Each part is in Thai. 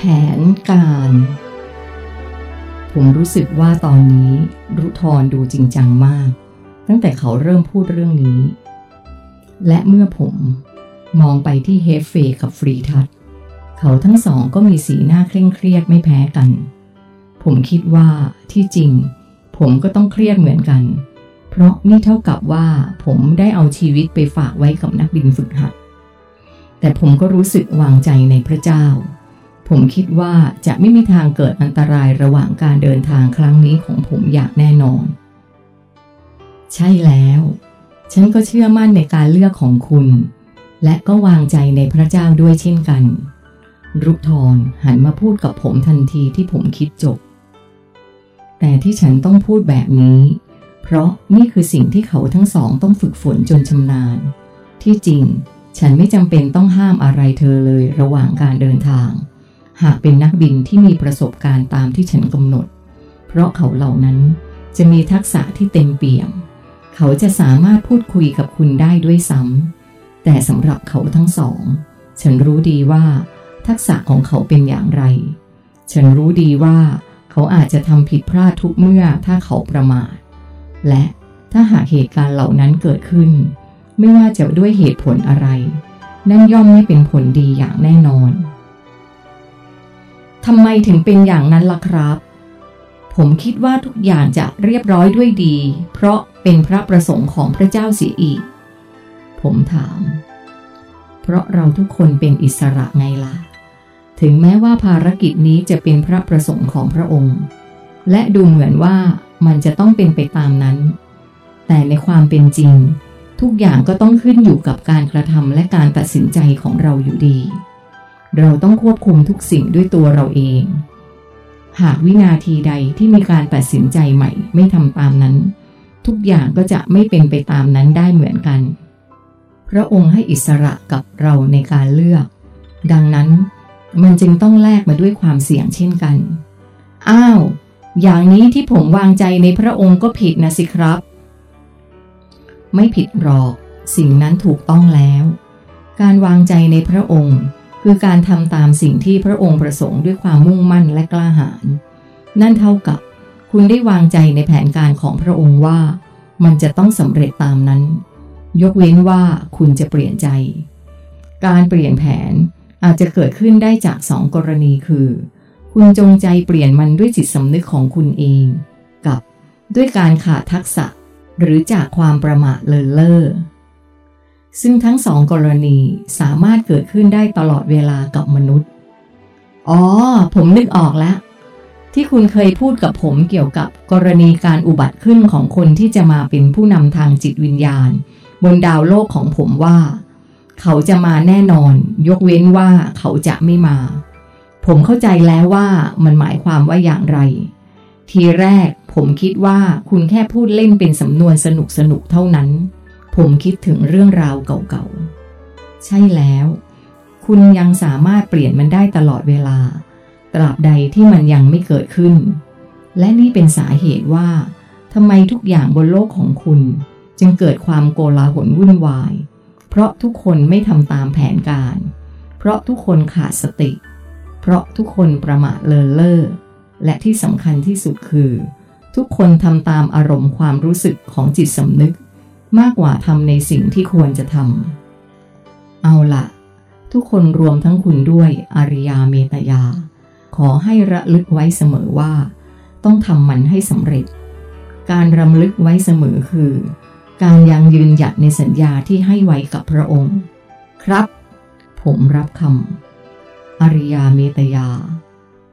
แผนการ ผมรู้สึกว่าตอนนี้รุทรดูจริงจังมาก ตั้งแต่เขาเริ่มพูดเรื่องนี้ และเมื่อผมมองไปที่เฮฟเฟกับฟรีทัศเขาทั้งสองก็มีสีหน้าเคร่งเครียดไม่แพ้กัน ผมคิดว่าที่จริง ผมก็ต้องเครียดเหมือนกัน เพราะนี่เท่ากับว่าผมได้เอาชีวิตไปฝากไว้กับนักบินฝึกหัด แต่ผมก็รู้สึกวางใจในพระเจ้า ผมคิดว่าจะไม่มีทางเกิดอันตรายระหว่างการเดินทางครั้งนี้ของผมอย่างแน่นอน ใช่แล้ว ฉันก็เชื่อมั่นในการเลือกของคุณ และก็วางใจในพระเจ้าด้วยเช่นกัน รุทรหันมาพูดกับผมทันทีที่ผมคิดจบ แต่ที่ฉันต้องพูดแบบนี้ เพราะนี่คือสิ่งที่เขาทั้งสองต้องฝึกฝนจนชำนาญ ที่จริง ฉันไม่จำเป็นต้องห้ามอะไรเธอเลยระหว่างการเดินทาง หากเป็นนักบินที่มีประสบการณ์ตามที่ฉันกำหนด เพราะเขาเหล่านั้นจะมีทักษะที่เต็มเปี่ยม เขาจะสามารถพูดคุยกับคุณได้ด้วยซ้ำ แต่สำหรับเขาทั้งสอง ฉันรู้ดีว่า ทักษะของเขาเป็นอย่างไร ฉันรู้ดีว่า เขาอาจจะทำผิดพลาดทุกเมื่อถ้าเขาประมาท และถ้าหากเหตุการณ์เหล่านั้นเกิดขึ้น ไม่ว่าจะด้วยเหตุผลอะไร นั่นย่อมไม่เป็นผลดีอย่างแน่นอน ทำไมถึงเป็นอย่างนั้นล่ะครับ ผมคิดว่าทุกอย่างจะเรียบร้อยด้วยดี เพราะเป็นพระประสงค์ของพระเจ้าเสียอีก ผมถาม เพราะเราทุกคนเป็นอิสระไงล่ะ ถึงแม้ว่าภารกิจนี้จะเป็นพระประสงค์ของพระองค์ และดูเหมือนว่ามันจะต้องเป็นไปตามนั้น แต่ในความเป็นจริง ทุกอย่างก็ต้องขึ้นอยู่กับการกระทำและการตัดสินใจของเราอยู่ดี เราต้องควบคุมทุกสิ่งด้วยตัวเราเอง หากวินาทีใดที่มีการตัดสินใจใหม่ไม่ทำตามนั้น ทุกอย่างก็จะไม่เป็นไปตามนั้นได้เหมือนกัน พระองค์ให้อิสระกับเราในการเลือก ดังนั้นมันจึงต้องแลกมาด้วยความเสี่ยงเช่นกัน อ้าว อย่างนี้ที่ผมวางใจในพระองค์ก็ผิดนะสิครับ ไม่ผิดหรอก สิ่งนั้นถูกต้องแล้ว การวางใจในพระองค์ คือการทำตามสิ่งที่พระองค์ประสงค์ด้วยความมุ่งมั่นและกล้าหาญนั่นเท่ากับคุณได้วางใจในแผนการของพระองค์ว่า มันจะต้องสำเร็จตามนั้น ยกเว้นว่าคุณจะเปลี่ยนใจ การเปลี่ยนแผนอาจจะเกิดขึ้นได้จากสองกรณีคือ คุณจงใจเปลี่ยนมันด้วยจิตสำนึกของคุณเอง กับด้วยการขาดทักษะ หรือจากความประมาทเลินเล่อ ซึ่งทั้งสองกรณีสามารถเกิดขึ้นได้ตลอดเวลากับมนุษย์ อ๋อ ผมนึกออกแล้ว ที่คุณเคยพูดกับผมเกี่ยวกับกรณีการอุบัติขึ้นของคนที่จะมาเป็นผู้นำทางจิตวิญญาณ บนดาวโลกของผมว่า เขาจะมาแน่นอน ยกเว้นว่าเขาจะไม่มา ผมเข้าใจแล้วว่ามันหมายความว่าอย่างไร ทีแรกผมคิดว่าคุณแค่พูดเล่นเป็นสำนวนสนุกสนุกเท่านั้น ผมคิดถึงเรื่องราวเก่าๆ ใช่แล้ว คุณยังสามารถเปลี่ยนมันได้ตลอดเวลา ตราบใดที่มันยังไม่เกิดขึ้น และนี่เป็นสาเหตุว่าทำไมทุกอย่างบนโลกของคุณ จึงเกิดความโกลาหลวุ่นวาย เพราะทุกคนไม่ทำตามแผนการ เพราะทุกคนขาดสติ เพราะทุกคนประมาทเลินเล่อและที่สำคัญที่สุดคือ ทุกคนทำตามอารมณ์ความรู้สึกของจิตสำนึก มากกว่าทำในสิ่งที่ควรจะทำ เอาละทุกคนรวมทั้งคุณด้วยอริยาเมตยา ขอให้ระลึกไว้เสมอว่า ต้องทำมันให้สำเร็จ การรำลึกไว้เสมอคือ การยังยืนหยัดในสัญญาที่ให้ไว้กับพระองค์ ครับ ผมรับคำอริยาเมตยา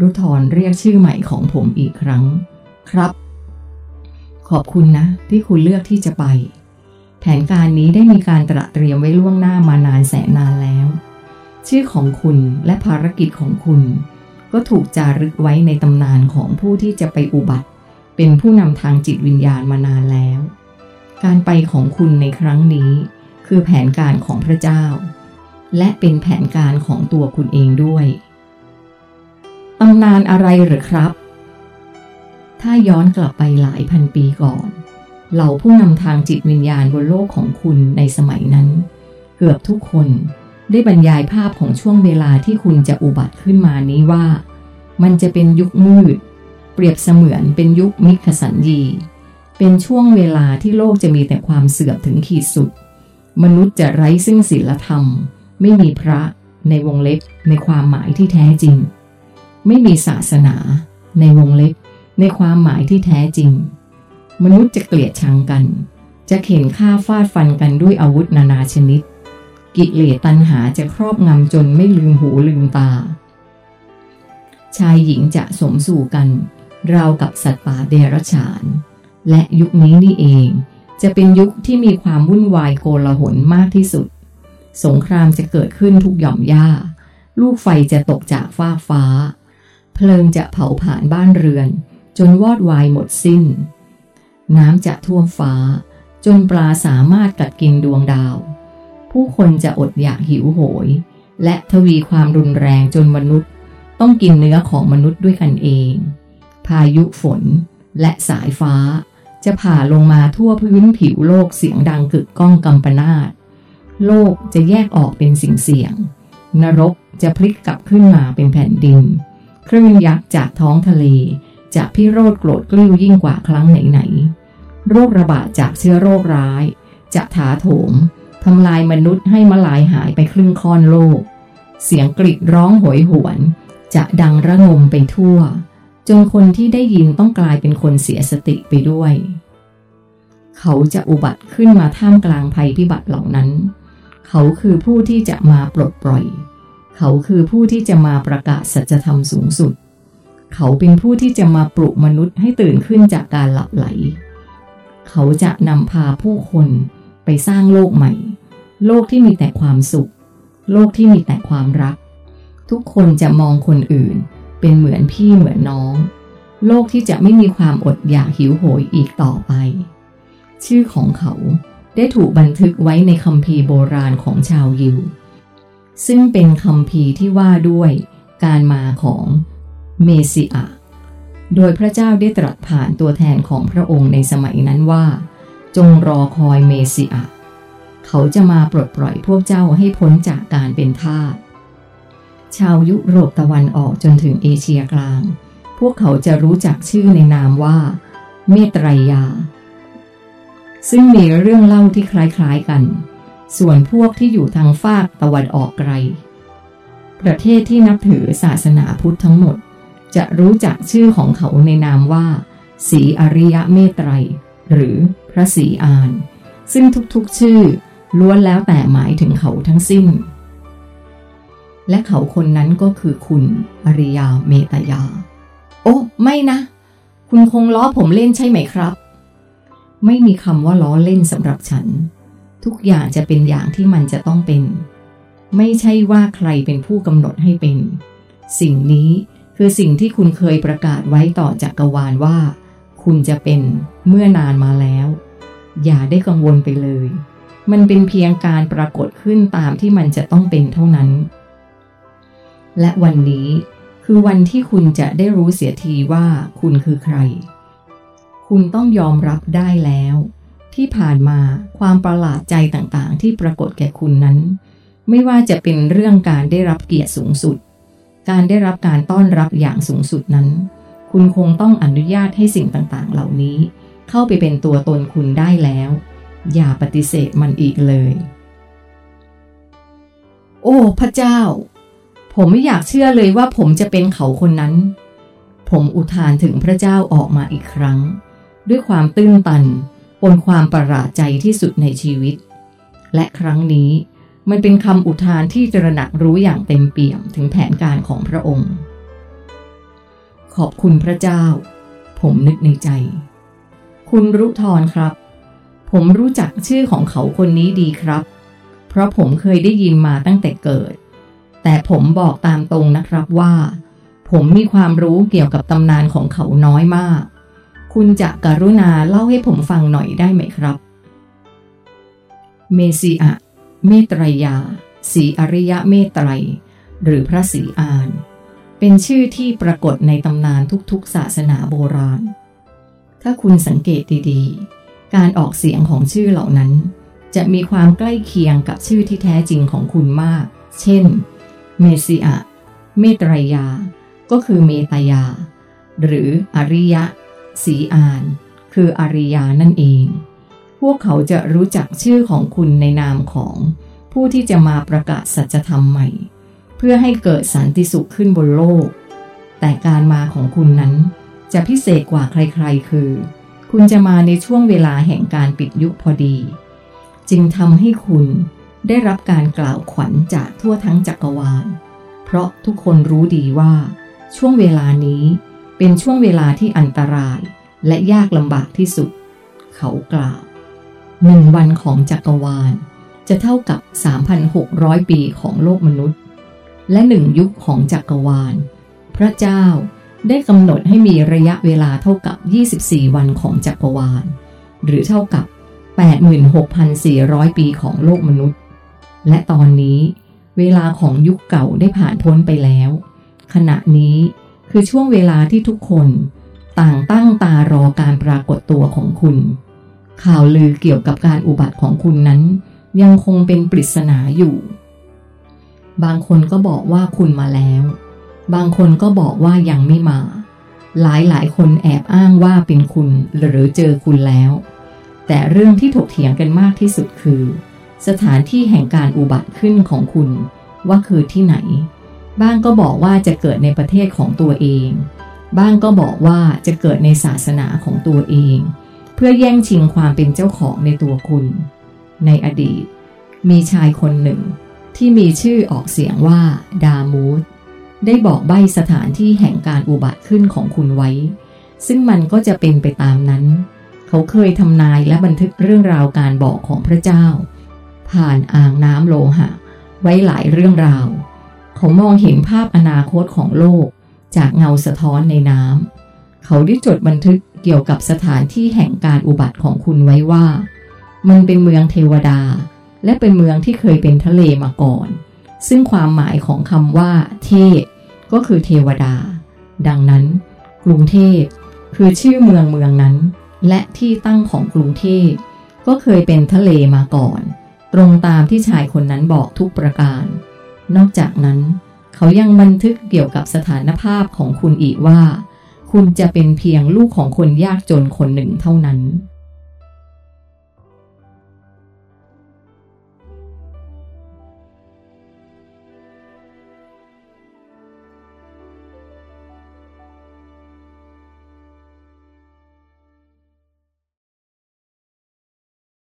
รุทรเรียกชื่อใหม่ของผมอีกครั้ง ครับ ขอบคุณนะที่คุณเลือกที่จะไป แผนการนี้ได้มีการตระเตรียมไว้ล่วงหน้ามานานแสนนานแล้ว ชื่อของคุณและภารกิจของคุณ ก็ถูกจารึกไว้ในตำนานของผู้ที่จะไปอุบัติ เป็นผู้นำทางจิตวิญญาณมานานแล้ว การไปของคุณในครั้งนี้ คือแผนการของพระเจ้า และเป็นแผนการของตัวคุณเองด้วยตำนานอะไรหรือครับ ถ้าย้อนกลับไปหลายพันปีก่อน เหล่าผู้นำทางจิตวิญญาณบนโลกของคุณในสมัยนั้น เกือบทุกคนได้บรรยายภาพของช่วงเวลาที่คุณจะอุบัติขึ้นมานี้ว่า มันจะเป็นยุคมืด เปรียบเสมือนเป็นยุคมิขสัญญี เป็นช่วงเวลาที่โลกจะมีแต่ความเสื่อมถึงขีดสุด มนุษย์จะไร้ซึ่งศีลธรรม ไม่มีพระในวงเล็บในความหมายที่แท้จริง ไม่มีศาสนา ในวงเล็บในความหมายที่แท้จริง มนุษย์จะเกลียดชังกัน จะเข็นฆ่าฟาดฟันกันด้วยอาวุธนานาชนิด กิเลสตัณหาจะครอบงำจนไม่ลืมหูลืมตา ชายหญิงจะสมสู่กัน ราวกับสัตว์ป่าเดรัจฉาน และยุคนี้นี่เอง จะเป็นยุคที่มีความวุ่นวายโกลาหลมากที่สุด สงครามจะเกิดขึ้นทุกหย่อมหญ้า ลูกไฟจะตกจากฟ้าฟ้า เพลิงจะเผาผ่านบ้านเรือน จนวอดวายหมดสิ้น น้ำจะท่วมฟ้า จนปลาสามารถกัดกินดวงดาว ผู้คนจะอดอยากหิวโหย และทวีความรุนแรงจนมนุษย์ ต้องกินเนื้อของมนุษย์ด้วยกันเอง พายุฝนและสายฟ้า จะผ่าลงมาทั่วพื้นผิวโลกเสียงดังกึกก้องกำปนาตโลกจะแยกออกเป็นสิ่งเสี่ยง นรกจะพลิกกลับขึ้นมาเป็นแผ่นดิน คลื่นยักษ์จากท้องทะเล จะพิโรธโกรธกลิ้วยิ่งกว่าครั้งไหนๆ โรคระบาดจากเชื้อโรคร้าย จะถาโถมทำลายมนุษย์ให้มาลายหายไปครึ่งค่อนโลก เสียงกรีดร้องโหยหวน จะดังระงมไปทั่ว จนคนที่ได้ยินต้องกลายเป็นคนเสียสติไปด้วย เขาจะอุบัติขึ้นมาท่ามกลางภัยพิบัติเหล่านั้น เขาคือผู้ที่จะมาปลดปล่อย เขาคือผู้ที่จะมาประกาศสัจธรรมสูงสุด เขาเป็นผู้ที่จะมาปลุกมนุษย์ให้ตื่นขึ้นจากการหลับไหล เขาจะนำพาผู้คนไปสร้างโลกใหม่ โลกที่มีแต่ความสุข โลกที่มีแต่ความรัก ทุกคนจะมองคนอื่น เป็นเหมือนพี่เหมือนน้อง โลกที่จะไม่มีความอดอยากหิวโหยอีกต่อไป ชื่อของเขาได้ถูกบันทึกไว้ในคัมภีร์โบราณของชาวยิว ซึ่งเป็นคัมภีร์ที่ว่าด้วยการมาของเมสิอา โดยพระเจ้าได้ตรัสผ่านตัวแทนของพระองค์ในสมัยนั้นว่า จงรอคอยเมสิอาเขาจะมาปลดปล่อยพวกเจ้าให้พ้นจากการเป็นทาส ชาวยุโรปตะวันออกจนถึงเอเชียกลาง พวกเขาจะรู้จักชื่อในนามว่า เมตรยา ซึ่งมีเรื่องเล่าที่คล้ายๆกัน ส่วนพวกที่อยู่ทางฝากตะวันออกไกล ประเทศที่นับถือศาสนาพุทธทั้งหมด จะรู้จักชื่อของเขาในนามว่าสีอริยะเมตไตร หรือพระศรีอาน ซึ่งทุกๆชื่อล้วนแล้วแต่หมายถึงเขาทั้งสิ้น และเขาคนนั้นก็คือคุณอริยาเมตยา โอ้ไม่นะ คุณคงล้อผมเล่นใช่ไหมครับ ไม่มีคำว่าล้อเล่นสำหรับฉัน ทุกอย่างจะเป็นอย่างที่มันจะต้องเป็น ไม่ใช่ว่าใครเป็นผู้กำหนดให้เป็น สิ่งนี้ คือสิ่งที่คุณเคยประกาศไว้ต่อจักกรวาลว่า คุณจะเป็นเมื่อนานมาแล้ว อย่าได้กังวลไปเลย มันเป็นเพียงการปรากฏขึ้นตามที่มันจะต้องเป็นเท่านั้น และวันนี้คือวันที่คุณจะได้รู้เสียทีว่าคุณคือใคร คุณต้องยอมรับได้แล้ว ที่ผ่านมาความประหลาดใจต่างๆ ที่ปรากฏแก่คุณนั้น ไม่ว่าจะเป็นเรื่องการได้รับเกียรติสูงสุด การได้รับการต้อนรับอย่างสูงสุดนั้น คุณคงต้องอนุญาตให้สิ่งต่างๆ เหล่านี้ เข้าไปเป็นตัวตนคุณได้แล้ว อย่าปฏิเสธมันอีกเลย โอ้ พระเจ้า ผมไม่อยากเชื่อเลยว่าผมจะเป็นเขาคนนั้น ผมอุทานถึงพระเจ้าออกมาอีกครั้ง ด้วยความตื้นตันปนความประหลาดใจที่สุดในชีวิต และครั้งนี้ มันเป็นคำอุทานที่ตระหนักรู้อย่างเต็มเปี่ยมถึงแผนการของพระองค์ ขอบคุณพระเจ้า ผมนึกในใจ คุณรุทรครับ ผมรู้จักชื่อของเขาคนนี้ดีครับ เพราะผมเคยได้ยินมาตั้งแต่เกิด แต่ผมบอกตามตรงนะครับว่า ผมมีความรู้เกี่ยวกับตำนานของเขาน้อยมาก คุณจะกรุณาเล่าให้ผมฟังหน่อยได้ไหมครับ เมซีอะ เมตรยา สีอริยะเมตไตร หรือพระศรีอาน เป็นชื่อที่ปรากฏในตำนานทุกๆ ศาสนาโบราณ ถ้าคุณสังเกตดีๆ การออกเสียงของชื่อเหล่านั้น จะมีความใกล้เคียงกับชื่อที่แท้จริงของคุณมาก เช่น เมสิอะ เมตรยา ก็คือเมตยา หรืออริยะ สีอาน คืออริยานั่นเอง พวกเขาจะรู้จักชื่อของคุณในนามของผู้ที่จะมาประกาศสัจธรรมใหม่ เพื่อให้เกิดสันติสุขขึ้นบนโลก แต่การมาของคุณนั้นจะพิเศษกว่าใครๆ คือ คุณจะมาในช่วงเวลาแห่งการปิดยุคพอดี จึงทำให้คุณได้รับการกล่าวขวัญจากทั่วทั้งจักรวาล เพราะทุกคนรู้ดีว่า ช่วงเวลานี้เป็นช่วงเวลาที่อันตรายและยากลำบากที่สุด เขากล่าว หนึ่งวันของจักรวาล จะเท่ากับ 3,600 ปีของโลกมนุษย์ และหนึ่งยุคของจักรวาล พระเจ้าได้กำหนดให้มีระยะเวลาเท่ากับ 24 วันของจักรวาล หรือเท่ากับ 86,400 ปีของโลกมนุษย์ และตอนนี้เวลาของยุคเก่าได้ผ่านพ้นไปแล้ว ขณะนี้คือช่วงเวลาที่ทุกคน ต่างตั้งตารอการปรากฏตัวของคุณ ข่าวลือเกี่ยวกับการอุบัติของคุณนั้น ยังคงเป็นปริศนาอยู่ บางคนก็บอกว่าคุณมาแล้ว บางคนก็บอกว่ายังไม่มา หลายหลายคนแอบอ้างว่าเป็นคุณหรือเจอคุณแล้ว แต่เรื่องที่ถกเถียงกันมากที่สุดคือ สถานที่แห่งการอุบัติขึ้นของคุณ ว่าคือที่ไหน บ้างก็บอกว่าจะเกิดในประเทศของตัวเอง บ้างก็บอกว่าจะเกิดในศาสนาของตัวเอง พื่อแย่งชิงความเป็นเจ้าของในตัวคุณ ในอดีต มีชายคนหนึ่ง ที่มีชื่อออกเสียงว่า ดามูดได้บอกใบสถานที่แห่งการอุบัติขึ้นของคุณไว้ ซึ่งมันก็จะเป็นไปตามนั้น เขาเคยทำนายและบันทึกเรื่องราวการบอกของพระเจ้า ผ่านอ่างน้ำโลหะ ไว้หลายเรื่องราว เขามองเห็นภาพอนาคตของโลก จากเงาสะท้อนในน้ำเขาได้จดบันทึก เกี่ยวกับสถานที่แห่งการอุบัติของคุณไว้ว่า มันเป็นเมืองเทวดา และเป็นเมืองที่เคยเป็นทะเลมาก่อน ซึ่งความหมายของคำว่า เทพ ก็คือเทวดา ดังนั้น กรุงเทพคือชื่อเมืองเมืองนั้น และที่ตั้งของกรุงเทพก็เคยเป็นทะเลมาก่อน ตรงตามที่ชายคนนั้นบอกทุกประการ นอกจากนั้น เขายังบันทึกเกี่ยวกับสถานภาพของคุณอีกว่า คุณจะเป็นเพียงลูกของคนยากจนคนหนึ่งเท่านั้น